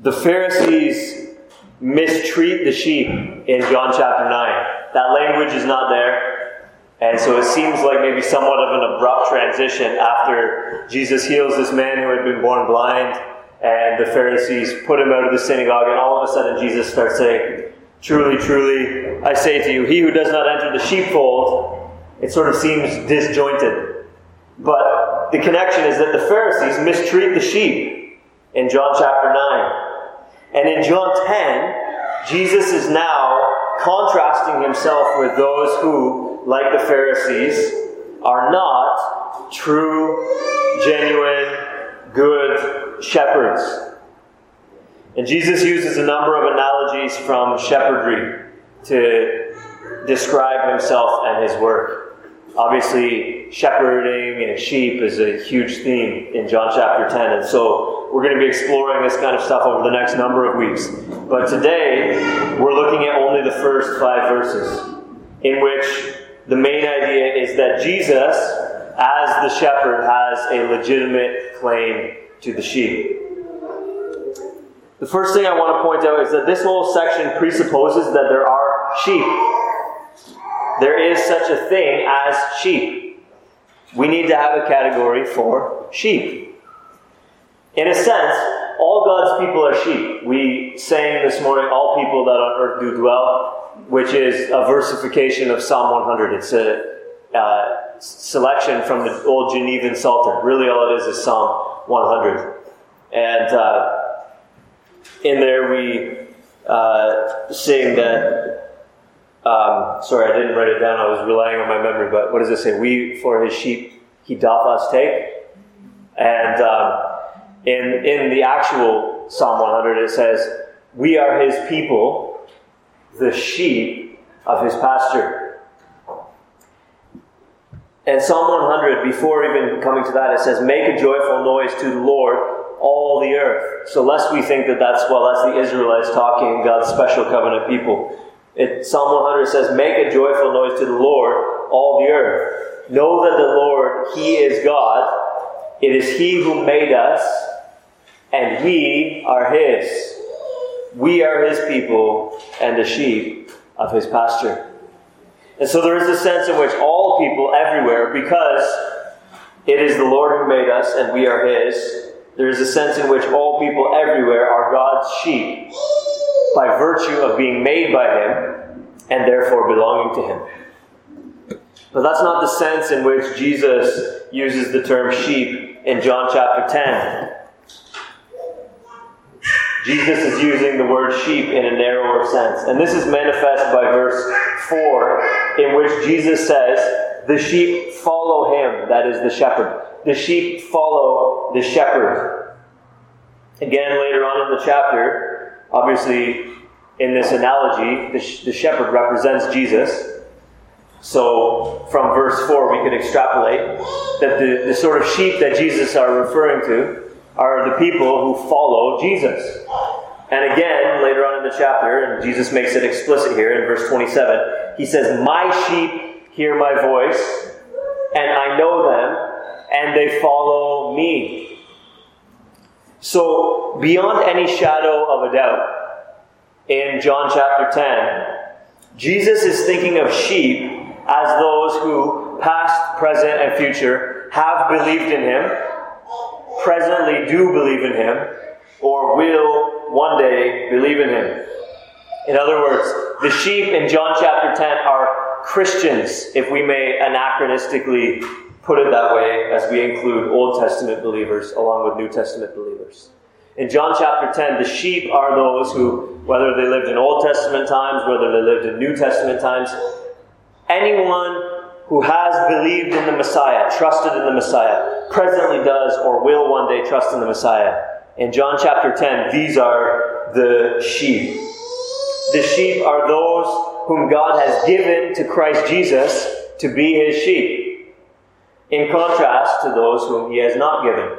The Pharisees mistreat the sheep in John chapter 9. That language is not there. And so it seems like maybe somewhat of an abrupt transition after Jesus heals this man who had been born blind, and the Pharisees put him out of the synagogue, and all of a sudden Jesus starts saying, Truly, truly, I say to you, he who does not enter the sheepfold, it sort of seems disjointed. But the connection is that the Pharisees mistreat the sheep in John chapter 9. And in John 10, Jesus is now contrasting himself with those who, like the Pharisees, are not true, genuine, good shepherds. And Jesus uses a number of analogies from shepherdry to describe himself and his work. Obviously, shepherding and sheep is a huge theme in John chapter 10, and so we're going to be exploring this kind of stuff over the next number of weeks. But today, we're looking at only the first five verses, in which the main idea is that Jesus, as the shepherd, has a legitimate claim to the sheep. The first thing I want to point out is that this whole section presupposes that there are sheep. There is such a thing as sheep. We need to have a category for sheep. In a sense, all God's people are sheep. We sang this morning, All people that on earth do dwell, which is a versification of Psalm 100. It's a uh, selection from the old Genevan Psalter. Really, all it is is Psalm 100. And uh, in there we uh, sing that. Um, sorry, I didn't write it down. I was relying on my memory. But what does it say? We for his sheep he doth us take. And um, in in the actual Psalm 100, it says, "We are his people, the sheep of his pasture." And Psalm 100, before even coming to that, it says, Make a joyful noise to the Lord, all the earth. So, lest we think that that's, well, that's the Israelites talking, God's special covenant people. It, Psalm 100 says, Make a joyful noise to the Lord, all the earth. Know that the Lord, He is God. It is He who made us, and we are His. We are His people and the sheep of His pasture. And so there is a sense in which all people everywhere, because it is the Lord who made us and we are His, there is a sense in which all people everywhere are God's sheep by virtue of being made by Him and therefore belonging to Him. But that's not the sense in which Jesus uses the term sheep in John chapter 10. Jesus is using the word sheep in a narrower sense. And this is manifest by verse 4, in which Jesus says, The sheep follow him, that is the shepherd. The sheep follow the shepherd. Again, later on in the chapter, obviously, in this analogy, the, sh- the shepherd represents Jesus. So, from verse 4, we could extrapolate that the, the sort of sheep that Jesus are referring to are the people who follow Jesus. And again, later on in the chapter, and Jesus makes it explicit here in verse 27, he says, My sheep hear my voice, and I know them, and they follow me. So, beyond any shadow of a doubt, in John chapter 10, Jesus is thinking of sheep as those who, past, present, and future, have believed in him presently do believe in him or will one day believe in him. In other words, the sheep in John chapter 10 are Christians, if we may anachronistically put it that way, as we include Old Testament believers along with New Testament believers. In John chapter 10, the sheep are those who, whether they lived in Old Testament times, whether they lived in New Testament times, anyone who has believed in the Messiah, trusted in the Messiah, presently does or will one day trust in the Messiah. In John chapter 10, these are the sheep. The sheep are those whom God has given to Christ Jesus to be his sheep, in contrast to those whom he has not given.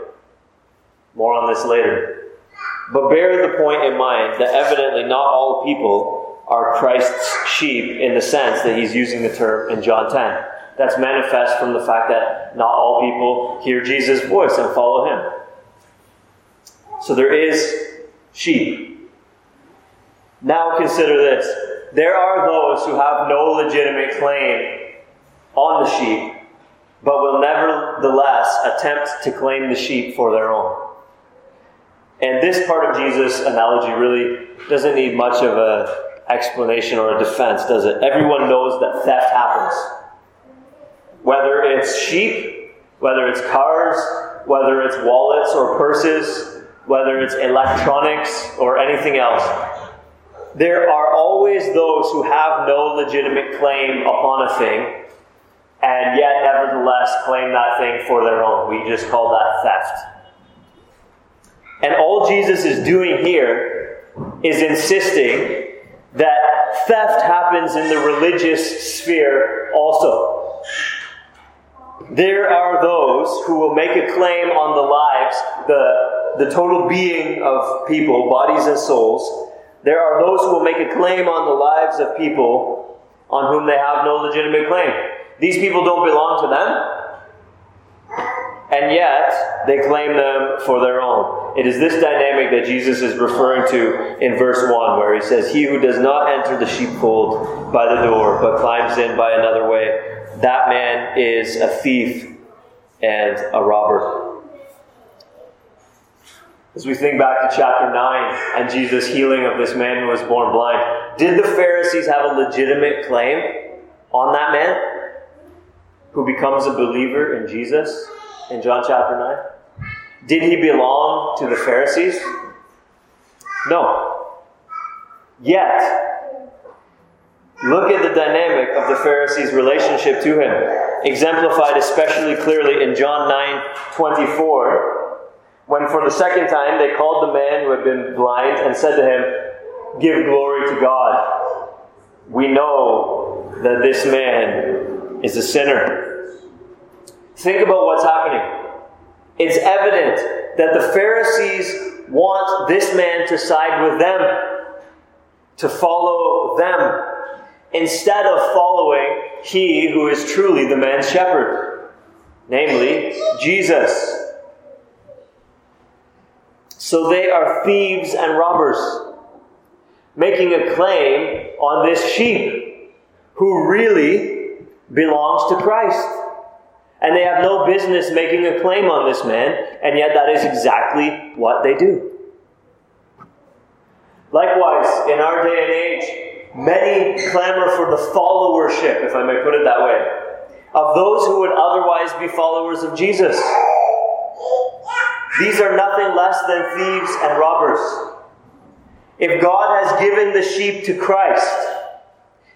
More on this later. But bear the point in mind that evidently not all people are Christ's sheep in the sense that he's using the term in John 10 that's manifest from the fact that not all people hear Jesus' voice and follow him. So there is sheep. Now consider this. There are those who have no legitimate claim on the sheep, but will nevertheless attempt to claim the sheep for their own. And this part of Jesus' analogy really doesn't need much of an explanation or a defense, does it? Everyone knows that theft happens. Whether it's sheep, whether it's cars, whether it's wallets or purses, whether it's electronics or anything else, there are always those who have no legitimate claim upon a thing and yet nevertheless claim that thing for their own. We just call that theft. And all Jesus is doing here is insisting that theft happens in the religious sphere also. There are those who will make a claim on the lives, the, the total being of people, bodies and souls. There are those who will make a claim on the lives of people on whom they have no legitimate claim. These people don't belong to them, and yet they claim them for their own. It is this dynamic that Jesus is referring to in verse 1, where he says, He who does not enter the sheepfold by the door, but climbs in by another way, that man is a thief and a robber. As we think back to chapter 9 and Jesus' healing of this man who was born blind, did the Pharisees have a legitimate claim on that man? Who becomes a believer in Jesus in John chapter 9? Did he belong to the Pharisees? No. Yet, look at the dynamic of the Pharisees' relationship to him, exemplified especially clearly in John 9 24, when for the second time they called the man who had been blind and said to him, Give glory to God. We know that this man is a sinner. Think about what's happening. It's evident that the Pharisees want this man to side with them, to follow them, instead of following he who is truly the man's shepherd, namely Jesus. So they are thieves and robbers, making a claim on this sheep who really belongs to Christ. And they have no business making a claim on this man, and yet that is exactly what they do. Likewise, in our day and age, many clamor for the followership, if I may put it that way, of those who would otherwise be followers of Jesus. These are nothing less than thieves and robbers. If God has given the sheep to Christ,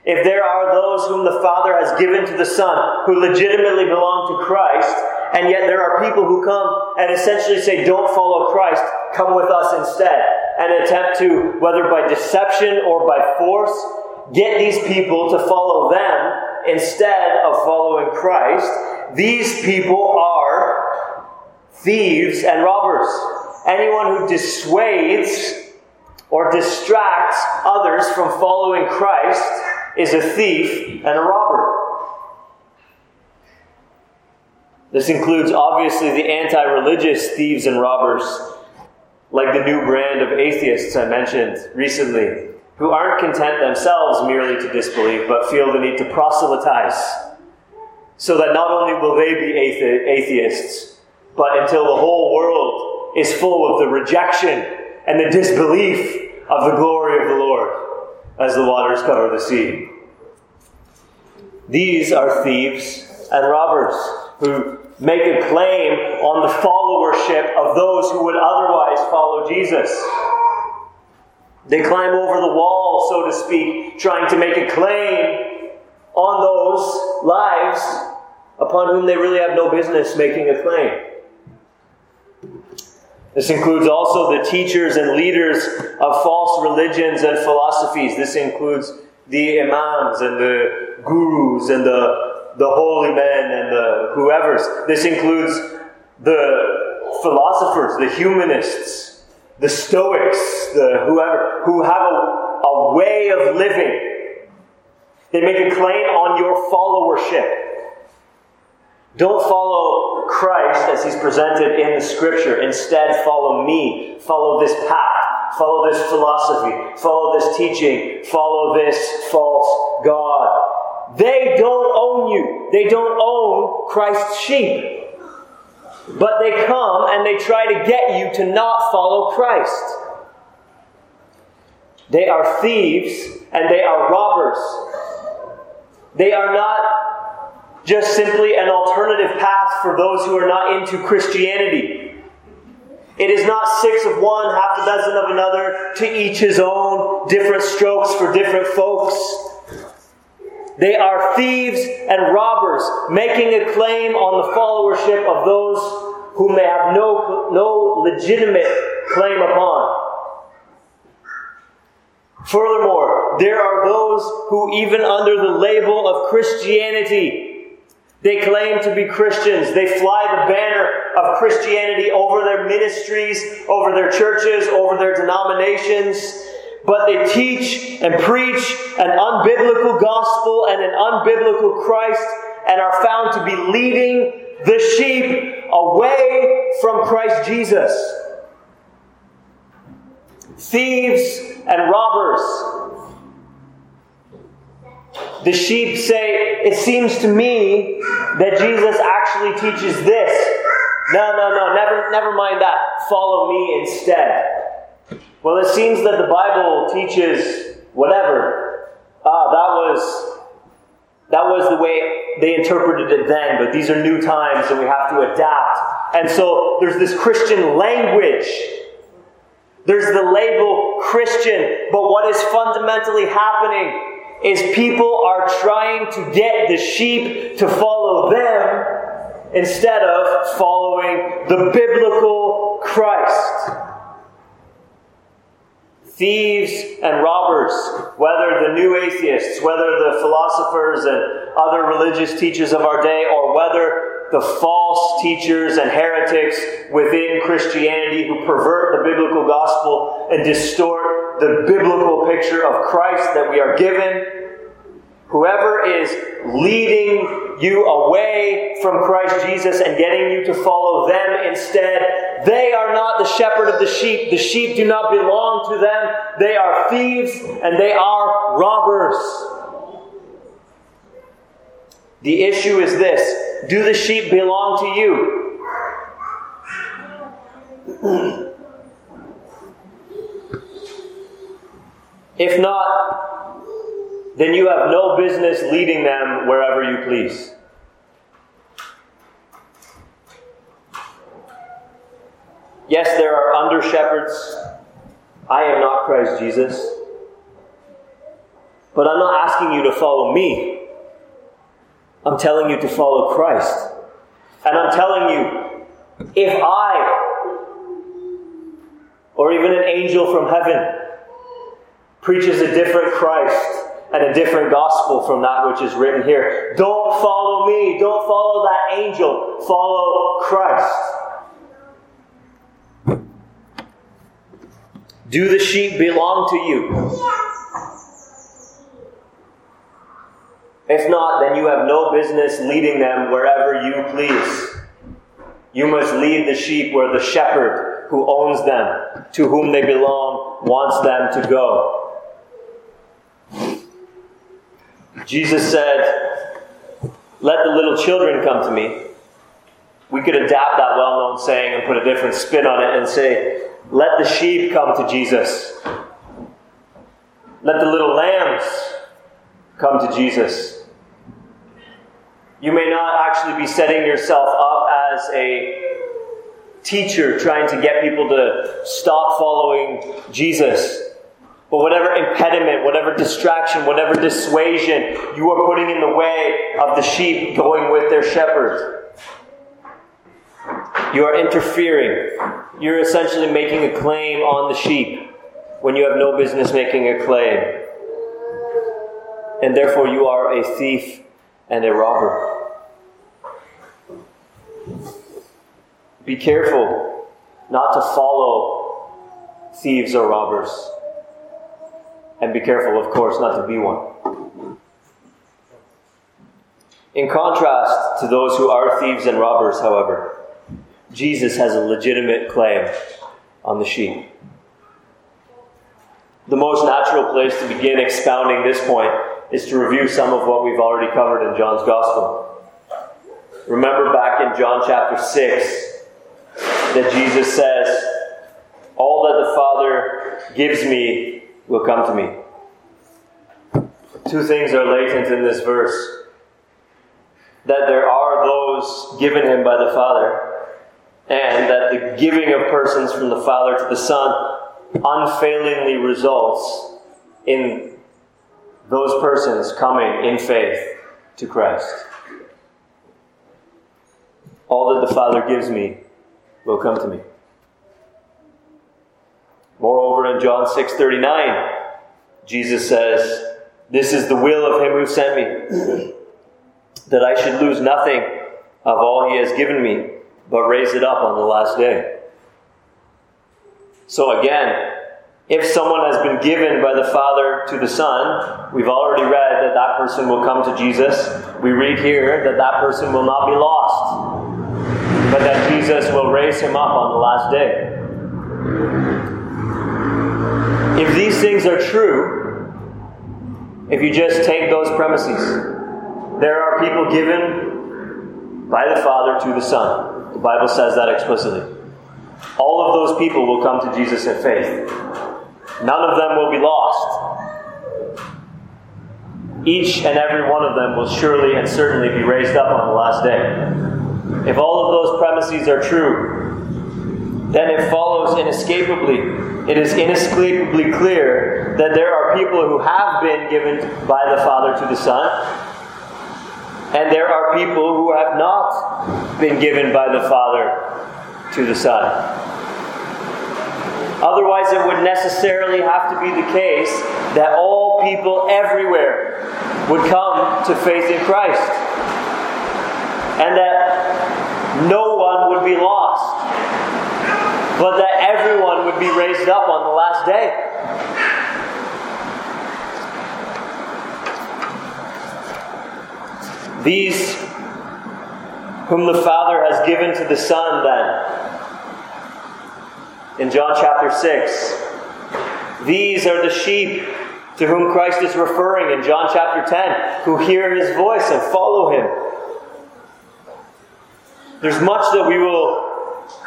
if there are those whom the Father has given to the Son who legitimately belong to Christ, and yet there are people who come and essentially say, Don't follow Christ, come with us instead, and attempt to, whether by deception or by force, get these people to follow them instead of following Christ, these people are thieves and robbers. Anyone who dissuades or distracts others from following Christ is a thief and a robber. This includes, obviously, the anti religious thieves and robbers, like the new brand of atheists I mentioned recently, who aren't content themselves merely to disbelieve, but feel the need to proselytize, so that not only will they be athe- atheists, but until the whole world is full of the rejection and the disbelief of the glory of the Lord as the waters cover the sea. These are thieves and robbers who make a claim on the followership of those who would otherwise follow Jesus. They climb over the wall, so to speak, trying to make a claim on those lives upon whom they really have no business making a claim. This includes also the teachers and leaders of false religions and philosophies. This includes the imams and the gurus and the, the holy men and the whoever's. This includes the philosophers, the humanists, the stoics, the whoever, who have a, a way of living. They make a claim on your followership. Don't follow Christ as he's presented in the scripture. Instead, follow me. Follow this path. follow this philosophy, follow this teaching, follow this false God. They don't own you. They don't own Christ's sheep. But they come and they try to get you to not follow Christ. They are thieves and they are robbers. They are not just simply an alternative path for those who are not into Christianity. It is not six of one, half a dozen of another, to each his own, different strokes for different folks. They are thieves and robbers, making a claim on the followership of those whom they have no, no legitimate claim upon. Furthermore, there are those who, even under the label of Christianity, they claim to be Christians. They fly the banner of Christianity over their ministries, over their churches, over their denominations. But they teach and preach an unbiblical gospel and an unbiblical Christ and are found to be leading the sheep away from Christ Jesus. Thieves and robbers. The sheep say, It seems to me that Jesus actually teaches this. No, no, no, never, never mind that. Follow me instead. Well, it seems that the Bible teaches whatever. Ah, that was that was the way they interpreted it then, but these are new times and we have to adapt. And so there's this Christian language there's the label Christian, but what is fundamentally happening is people are trying to get the sheep to follow them instead of following the biblical Christ. Thieves and robbers, whether the new atheists, whether the philosophers and other religious teachers of our day, or whether the false teachers and heretics within Christianity who pervert the biblical gospel and distort the biblical picture of Christ that we are given. Whoever is leading you away from Christ Jesus and getting you to follow them instead, they are not the shepherd of the sheep. The sheep do not belong to them. They are thieves and they are robbers. The issue is this Do the sheep belong to you? If not, then you have no business leading them wherever you please. Yes, there are under shepherds. I am not Christ Jesus. But I'm not asking you to follow me. I'm telling you to follow Christ. And I'm telling you, if I, or even an angel from heaven, preaches a different Christ and a different gospel from that which is written here, don't follow me. Don't follow that angel. Follow Christ. Do the sheep belong to you? If not, then you have no business leading them wherever you please. You must lead the sheep where the shepherd who owns them, to whom they belong, wants them to go. Jesus said, Let the little children come to me. We could adapt that well known saying and put a different spin on it and say, Let the sheep come to Jesus. Let the little lambs come to Jesus. You may not actually be setting yourself up as a teacher trying to get people to stop following Jesus. But whatever impediment, whatever distraction, whatever dissuasion you are putting in the way of the sheep going with their shepherd, you are interfering. You're essentially making a claim on the sheep when you have no business making a claim. And therefore, you are a thief and a robber. Be careful not to follow thieves or robbers. And be careful, of course, not to be one. In contrast to those who are thieves and robbers, however, Jesus has a legitimate claim on the sheep. the most natural place to begin expounding this point is to review some of what we've already covered in John's Gospel. Remember back in John chapter 6 that Jesus says, All that the Father gives me will come to me. Two things are latent in this verse that there are those given him by the Father, and that the giving of persons from the Father to the Son unfailingly results in those persons coming in faith to Christ. All that the Father gives me will come to me. In John 6:39, Jesus says, "This is the will of him who sent me, that I should lose nothing of all he has given me, but raise it up on the last day." So again, if someone has been given by the Father to the Son, we've already read that that person will come to Jesus. We read here that that person will not be lost, but that Jesus will raise him up on the last day. If these things are true, if you just take those premises, there are people given by the Father to the Son. The Bible says that explicitly. All of those people will come to Jesus in faith. None of them will be lost. Each and every one of them will surely and certainly be raised up on the last day. If all of those premises are true, then it follows inescapably, it is inescapably clear that there are people who have been given by the Father to the Son, and there are people who have not been given by the Father to the Son. Otherwise, it would necessarily have to be the case that all people everywhere would come to faith in Christ. And that no one would be lost, but that everyone would be raised up on the last day. These whom the Father has given to the Son, then, in John chapter 6. These are the sheep to whom Christ is referring in John chapter 10, who hear his voice and follow him. There's much that we will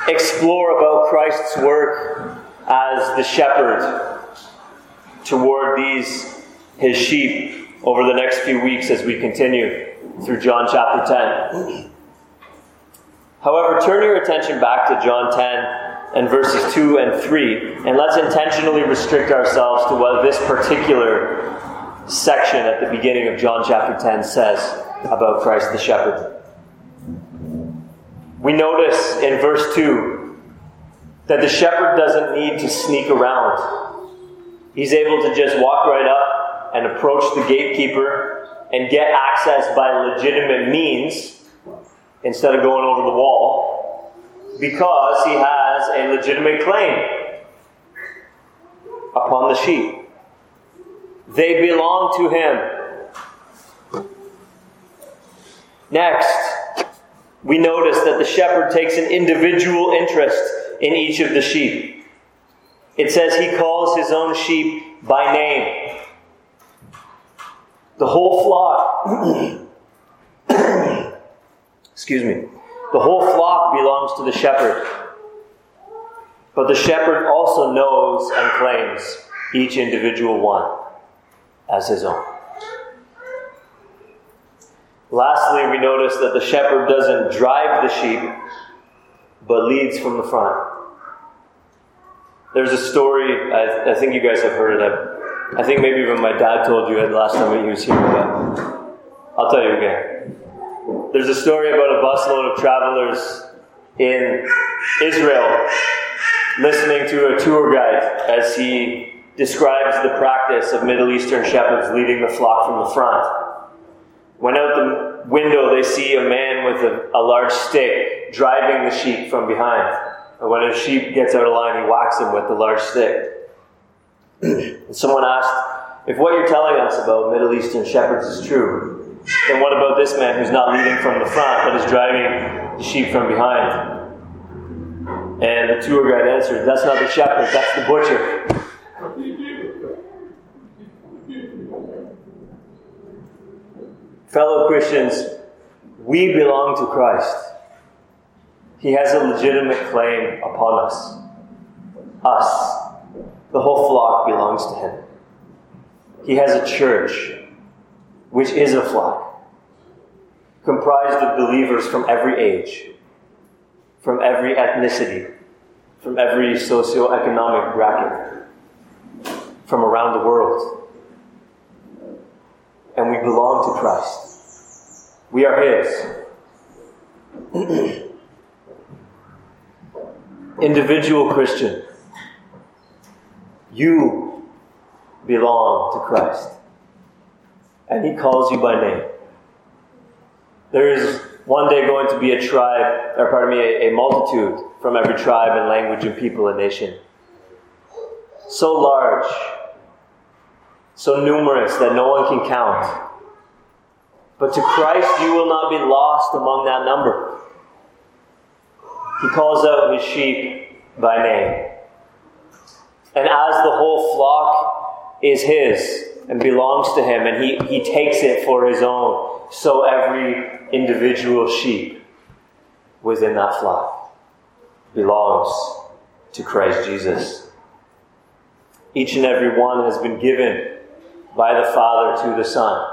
explore about Christ's work as the shepherd toward these, his sheep, over the next few weeks as we continue through John chapter 10. However, turn your attention back to John 10 and verses 2 and 3. And let's intentionally restrict ourselves to what this particular section at the beginning of John chapter 10 says about Christ the shepherd. We notice in verse 2 that the shepherd doesn't need to sneak around. He's able to just walk right up and approach the gatekeeper and get access by legitimate means instead of going over the wall because he has a legitimate claim upon the sheep. They belong to him. Next, we notice that the shepherd takes an individual interest in each of the sheep. It says he calls his own sheep by name. The whole flock, excuse me, the whole flock belongs to the shepherd. But the shepherd also knows and claims each individual one as his own. Lastly, we notice that the shepherd doesn't drive the sheep, but leads from the front. There's a story, I, I think you guys have heard it. I, I think maybe even my dad told you it last time he was here, but I'll tell you again. There's a story about a busload of travelers in Israel listening to a tour guide as he describes the practice of Middle Eastern shepherds leading the flock from the front. When out the window, they see a man with a, a large stick driving the sheep from behind. And when a sheep gets out of line, he whacks him with the large stick. and someone asked, if what you're telling us about Middle Eastern shepherds is true, then what about this man who's not leading from the front, but is driving the sheep from behind? And the tour guide answered, That's not the shepherd, that's the butcher. Fellow Christians, we belong to Christ. He has a legitimate claim upon us. Us. The whole flock belongs to him. He has a church, which is a flock, comprised of believers from every age, from every ethnicity, from every socio-economic bracket, from around the world. And we belong to Christ. We are His. Individual Christian, you belong to Christ. And He calls you by name. There is one day going to be a tribe, or pardon me, a, a multitude from every tribe and language and people and nation. So large, so numerous that no one can count. But to Christ you will not be lost among that number. He calls out his sheep by name. And as the whole flock is his and belongs to him, and he, he takes it for his own, so every individual sheep within that flock belongs to Christ Jesus. Each and every one has been given by the Father to the Son.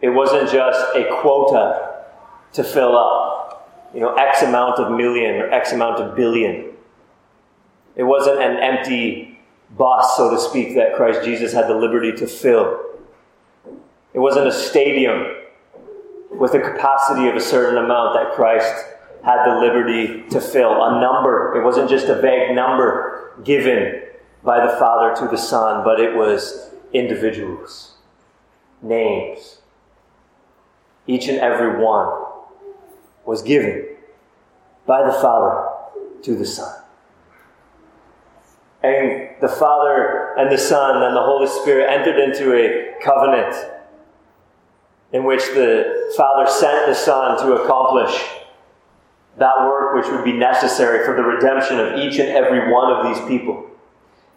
It wasn't just a quota to fill up, you know, X amount of million or X amount of billion. It wasn't an empty bus, so to speak, that Christ Jesus had the liberty to fill. It wasn't a stadium with a capacity of a certain amount that Christ had the liberty to fill. A number. It wasn't just a vague number given by the Father to the Son, but it was individuals, names. Each and every one was given by the Father to the Son. And the Father and the Son and the Holy Spirit entered into a covenant in which the Father sent the Son to accomplish that work which would be necessary for the redemption of each and every one of these people.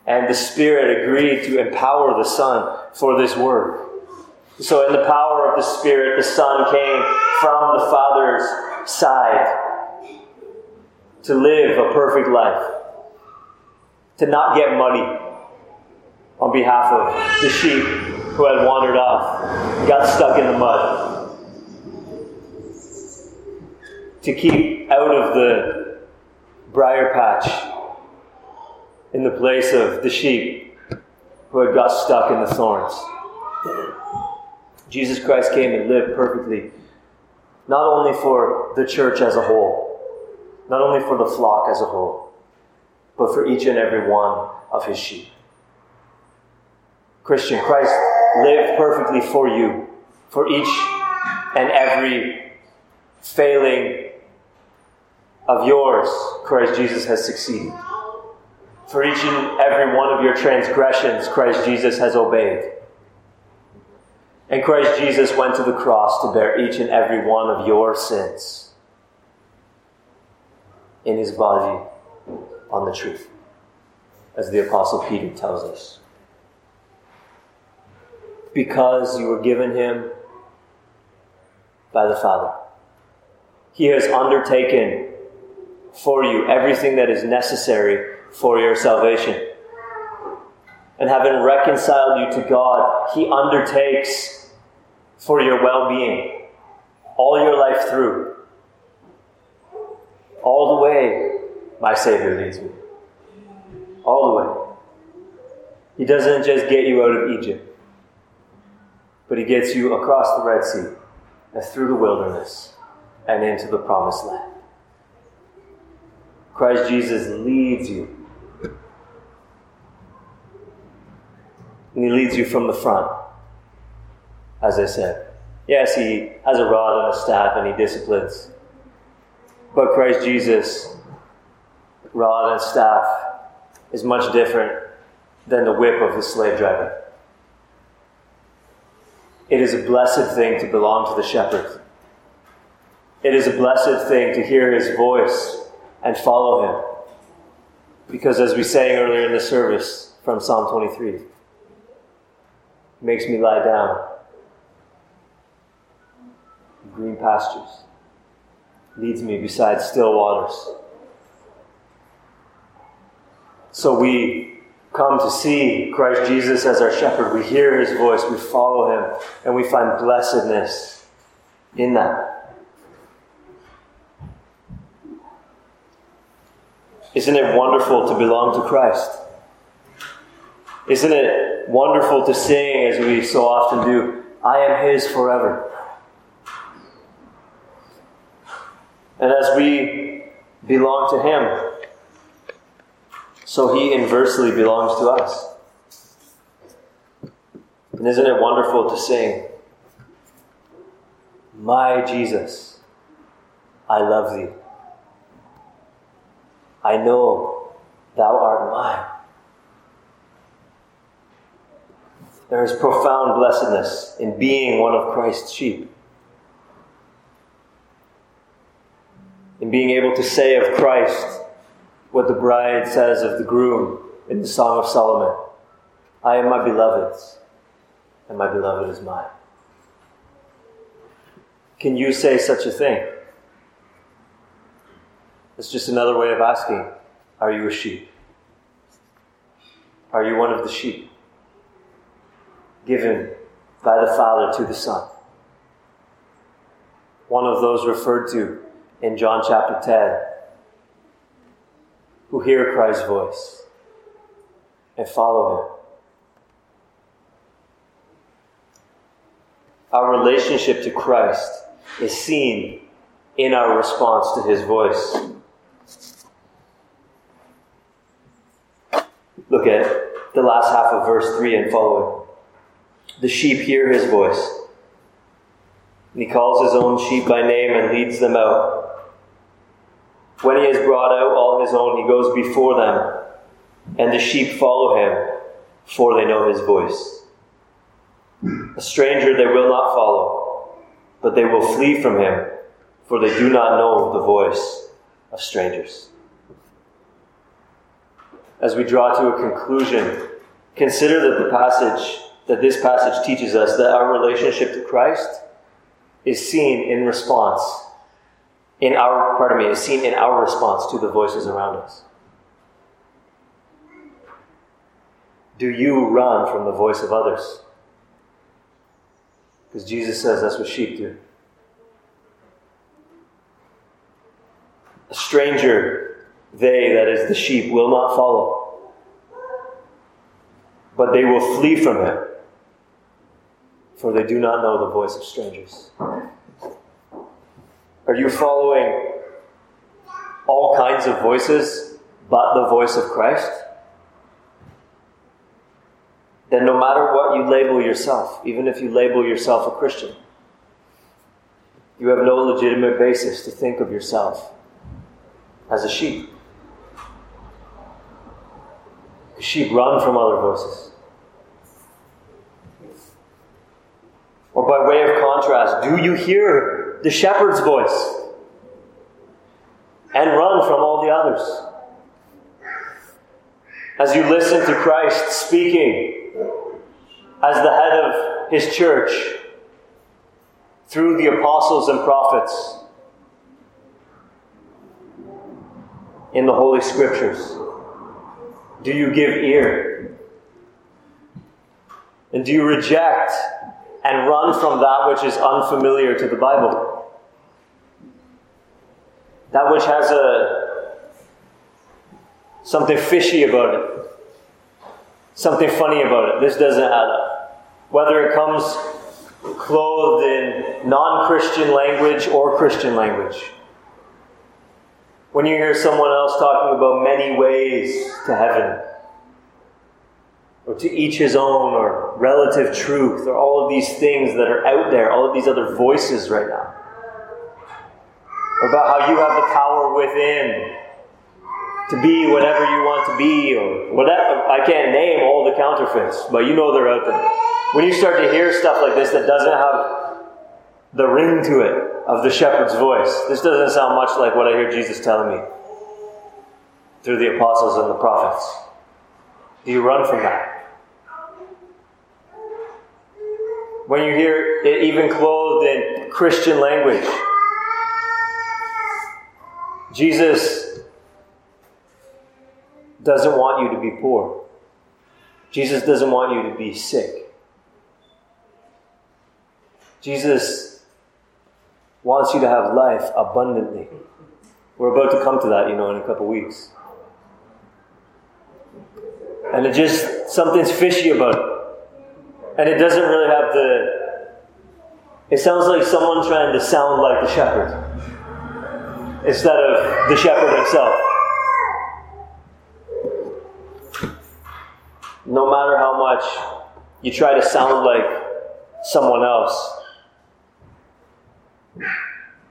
And the Spirit agreed to empower the Son for this work. So, in the power of the Spirit, the Son came from the Father's side to live a perfect life, to not get muddy on behalf of the sheep who had wandered off, got stuck in the mud. To keep out of the briar patch in the place of the sheep who had got stuck in the thorns. Jesus Christ came and lived perfectly, not only for the church as a whole, not only for the flock as a whole, but for each and every one of his sheep. Christian, Christ lived perfectly for you, for each and every failing of yours, Christ Jesus has succeeded. For each and every one of your transgressions, Christ Jesus has obeyed. And Christ Jesus went to the cross to bear each and every one of your sins in his body on the tree, as the Apostle Peter tells us because you were given him by the Father. He has undertaken for you everything that is necessary for your salvation. And having reconciled you to God, He undertakes for your well being all your life through. All the way, my Savior leads me. All the way. He doesn't just get you out of Egypt but he gets you across the Red Sea and through the wilderness and into the promised land. Christ Jesus leads you. And he leads you from the front, as I said. Yes, he has a rod and a staff and he disciplines. But Christ Jesus, rod and staff, is much different than the whip of the slave driver. It is a blessed thing to belong to the shepherd. It is a blessed thing to hear his voice and follow him. Because as we sang earlier in the service from Psalm 23, it makes me lie down green pastures, leads me beside still waters. So we come to see Christ Jesus as our shepherd. We hear his voice, we follow him, and we find blessedness in that. Isn't it wonderful to belong to Christ? Isn't it wonderful to sing, as we so often do, I am His forever? And as we belong to Him, so He inversely belongs to us. And isn't it wonderful to sing, My Jesus, I love thee. I know thou art mine. There is profound blessedness in being one of Christ's sheep. In being able to say of Christ what the bride says of the groom in the Song of Solomon I am my beloved's, and my beloved is mine. Can you say such a thing? It's just another way of asking Are you a sheep? Are you one of the sheep? Given by the Father to the Son. One of those referred to in John chapter 10, who hear Christ's voice and follow Him. Our relationship to Christ is seen in our response to His voice. Look at the last half of verse 3 and following. The sheep hear his voice. And he calls his own sheep by name and leads them out. When he has brought out all his own, he goes before them, and the sheep follow him, for they know his voice. A stranger they will not follow, but they will flee from him, for they do not know the voice of strangers. As we draw to a conclusion, consider that the passage that this passage teaches us that our relationship to Christ is seen in response, in our, pardon me, is seen in our response to the voices around us. Do you run from the voice of others? Because Jesus says that's what sheep do. A stranger, they, that is the sheep, will not follow, but they will flee from him for they do not know the voice of strangers. Are you following all kinds of voices but the voice of Christ? Then, no matter what you label yourself, even if you label yourself a Christian, you have no legitimate basis to think of yourself as a sheep. Sheep run from other voices. Or by way of contrast, do you hear the shepherd's voice and run from all the others? As you listen to Christ speaking as the head of his church through the apostles and prophets in the Holy Scriptures, do you give ear? And do you reject and run from that which is unfamiliar to the Bible. That which has a something fishy about it. Something funny about it. This doesn't add up. Whether it comes clothed in non Christian language or Christian language. When you hear someone else talking about many ways to heaven, or to each his own, or relative truth, or all of these things that are out there, all of these other voices right now. About how you have the power within to be whatever you want to be, or whatever. I can't name all the counterfeits, but you know they're out there. When you start to hear stuff like this that doesn't have the ring to it of the shepherd's voice, this doesn't sound much like what I hear Jesus telling me through the apostles and the prophets. Do you run from that? When you hear it even clothed in Christian language. Jesus doesn't want you to be poor. Jesus doesn't want you to be sick. Jesus wants you to have life abundantly. We're about to come to that, you know, in a couple weeks. And it just, something's fishy about it. And it doesn't really have the, it sounds like someone trying to sound like the shepherd instead of the shepherd himself. No matter how much you try to sound like someone else,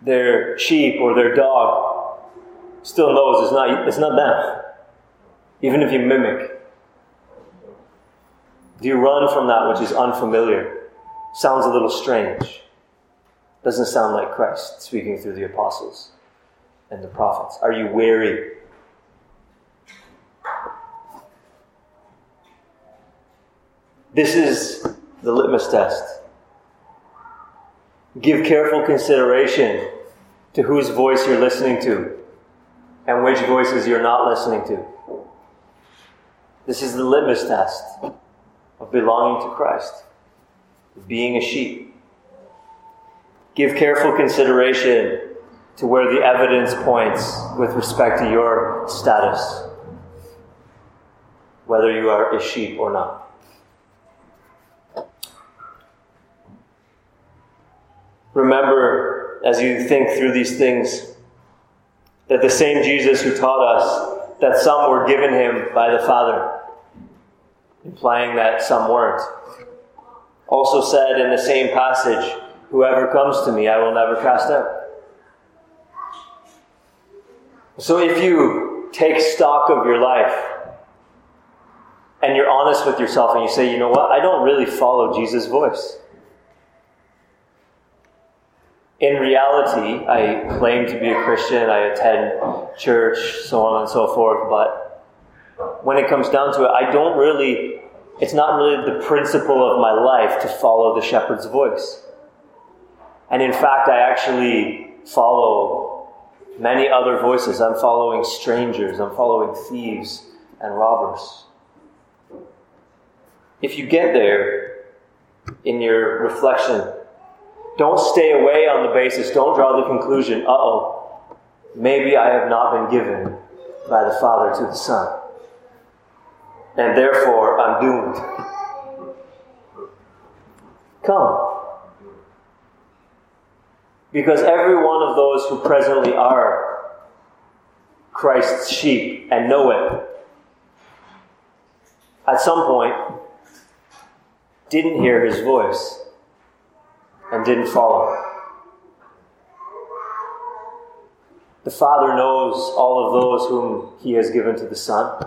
their sheep or their dog still knows it's not, it's not them, even if you mimic. Do you run from that which is unfamiliar? Sounds a little strange. Doesn't sound like Christ speaking through the apostles and the prophets. Are you weary? This is the litmus test. Give careful consideration to whose voice you're listening to and which voices you're not listening to. This is the litmus test of belonging to Christ, of being a sheep. Give careful consideration to where the evidence points with respect to your status, whether you are a sheep or not. Remember, as you think through these things, that the same Jesus who taught us that some were given him by the Father implying that some weren't. Also said in the same passage, Whoever comes to me, I will never cast out. So if you take stock of your life and you're honest with yourself and you say, you know what, I don't really follow Jesus' voice. In reality, I claim to be a Christian, I attend church, so on and so forth, but when it comes down to it, I don't really, it's not really the principle of my life to follow the shepherd's voice. And in fact, I actually follow many other voices. I'm following strangers, I'm following thieves and robbers. If you get there in your reflection, don't stay away on the basis, don't draw the conclusion, uh oh, maybe I have not been given by the Father to the Son and therefore I'm doomed. Come. Because every one of those who presently are Christ's sheep and know it, at some point, didn't hear his voice and didn't follow. The Father knows all of those whom he has given to the Son.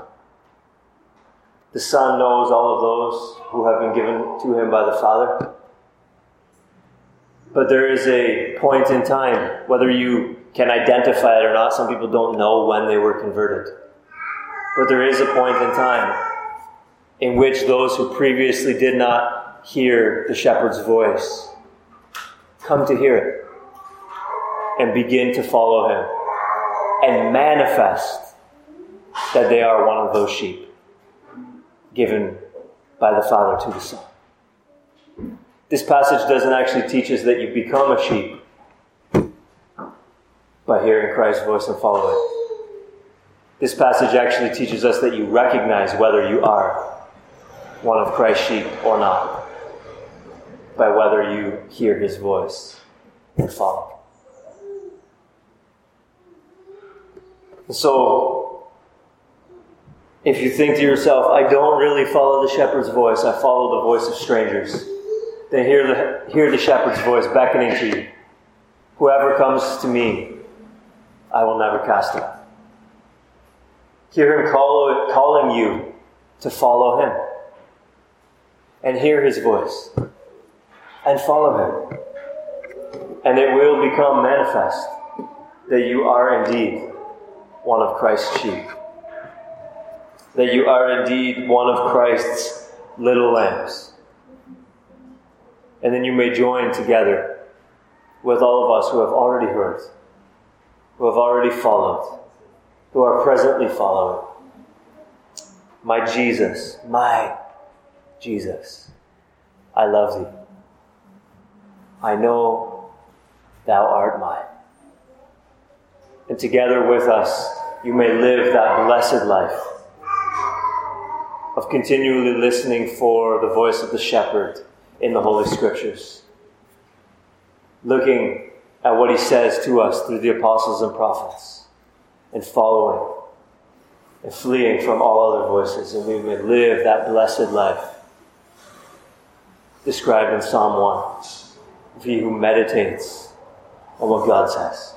The Son knows all of those who have been given to him by the Father. But there is a point in time, whether you can identify it or not, some people don't know when they were converted. But there is a point in time in which those who previously did not hear the shepherd's voice come to hear it and begin to follow him and manifest that they are one of those sheep given by the Father to the Son. This passage doesn't actually teach us that you become a sheep by hearing Christ's voice and following. This passage actually teaches us that you recognize whether you are one of Christ's sheep or not by whether you hear his voice and follow. So, if you think to yourself, I don't really follow the shepherd's voice, I follow the voice of strangers, then hear the, hear the shepherd's voice beckoning to you. Whoever comes to me, I will never cast out. Hear him call, calling you to follow him. And hear his voice. And follow him. And it will become manifest that you are indeed one of Christ's sheep that you are indeed one of Christ's little lambs. And then you may join together with all of us who have already heard, who have already followed, who are presently following. My Jesus, my Jesus, I love thee. I know thou art mine. And together with us, you may live that blessed life of continually listening for the voice of the shepherd in the Holy Scriptures, looking at what he says to us through the apostles and prophets, and following and fleeing from all other voices, and we may live that blessed life described in Psalm 1 of he who meditates on what God says.